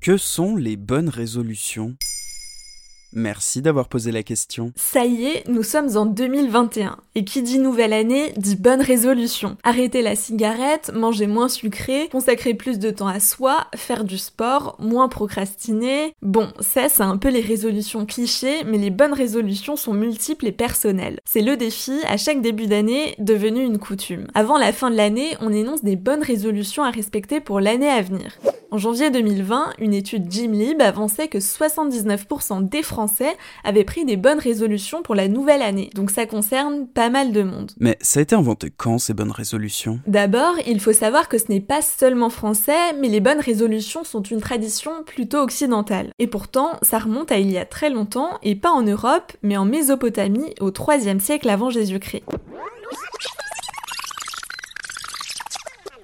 Que sont les bonnes résolutions? Merci d'avoir posé la question. Ça y est, nous sommes en 2021. Et qui dit nouvelle année dit bonne résolution. Arrêter la cigarette, manger moins sucré, consacrer plus de temps à soi, faire du sport, moins procrastiner. Bon, ça c'est un peu les résolutions clichés, mais les bonnes résolutions sont multiples et personnelles. C'est le défi à chaque début d'année devenu une coutume. Avant la fin de l'année, on énonce des bonnes résolutions à respecter pour l'année à venir. En janvier 2020, une étude Jimlib avançait que 79% des Français avaient pris des bonnes résolutions pour la nouvelle année. Donc ça concerne pas mal de monde. Mais ça a été inventé quand ces bonnes résolutions? D'abord, il faut savoir que ce n'est pas seulement français, mais les bonnes résolutions sont une tradition plutôt occidentale. Et pourtant, ça remonte à il y a très longtemps, et pas en Europe, mais en Mésopotamie au 3 siècle avant Jésus-Christ.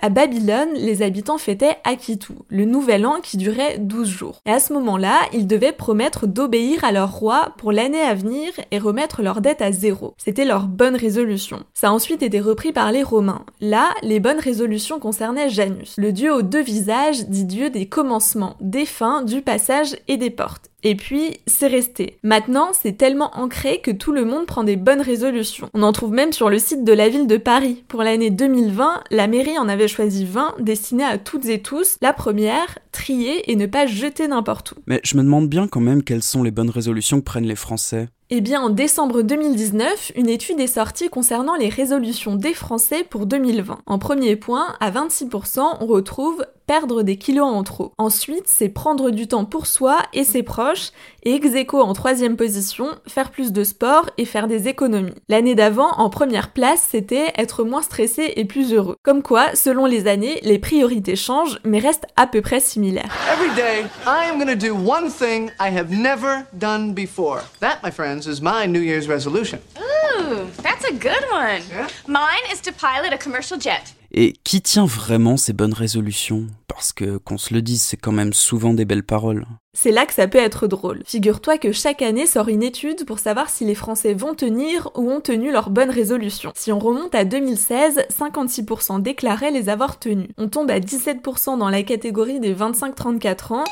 À Babylone, les habitants fêtaient Akitu, le nouvel an qui durait 12 jours. Et à ce moment-là, ils devaient promettre d'obéir à leur roi pour l'année à venir et remettre leur dette à zéro. C'était leur bonne résolution. Ça a ensuite été repris par les Romains. Là, les bonnes résolutions concernaient Janus, le dieu aux deux visages, dit dieu des commencements, des fins, du passage et des portes. Et puis, c'est resté. Maintenant, c'est tellement ancré que tout le monde prend des bonnes résolutions. On en trouve même sur le site de la ville de Paris. Pour l'année 2020, la mairie en avait choisi 20 destinées à toutes et tous. La première, trier et ne pas jeter n'importe où. Mais je me demande bien quand même quelles sont les bonnes résolutions que prennent les Français. Eh bien, en décembre 2019, une étude est sortie concernant les résolutions des Français pour 2020. En premier point, à 26%, on retrouve perdre des kilos en trop. Ensuite, c'est prendre du temps pour soi et ses proches, et ex aequo en troisième position, faire plus de sport et faire des économies. L'année d'avant, en première place, c'était être moins stressé et plus heureux. Comme quoi, selon les années, les priorités changent, mais restent à peu près similaires. Every day, I am to do one thing I have never done before. That, my friends, is my New Year's resolution. Ooh, that's a good one. Yeah? Mine is to pilot a commercial jet. Et qui tient vraiment ces bonnes résolutions? Parce que, qu'on se le dise, c'est quand même souvent des belles paroles. C'est là que ça peut être drôle. Figure-toi que chaque année sort une étude pour savoir si les Français vont tenir ou ont tenu leurs bonnes résolutions. Si on remonte à 2016, 56% déclaraient les avoir tenues. On tombe à 17% dans la catégorie des 25-34 ans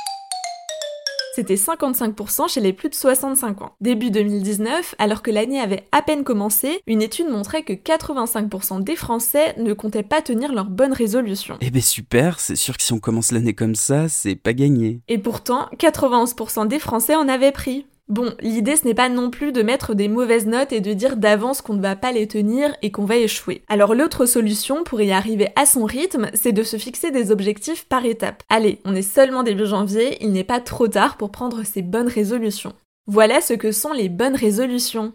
c'était 55% chez les plus de 65 ans. Début 2019, alors que l'année avait à peine commencé, une étude montrait que 85% des Français ne comptaient pas tenir leurs bonnes résolutions. Eh ben super, c'est sûr que si on commence l'année comme ça, c'est pas gagné. Et pourtant, 91% des Français en avaient pris. Bon, l'idée ce n'est pas non plus de mettre des mauvaises notes et de dire d'avance qu'on ne va pas les tenir et qu'on va échouer. Alors l'autre solution pour y arriver à son rythme, c'est de se fixer des objectifs par étapes. Allez, on est seulement début janvier, il n'est pas trop tard pour prendre ses bonnes résolutions. Voilà ce que sont les bonnes résolutions.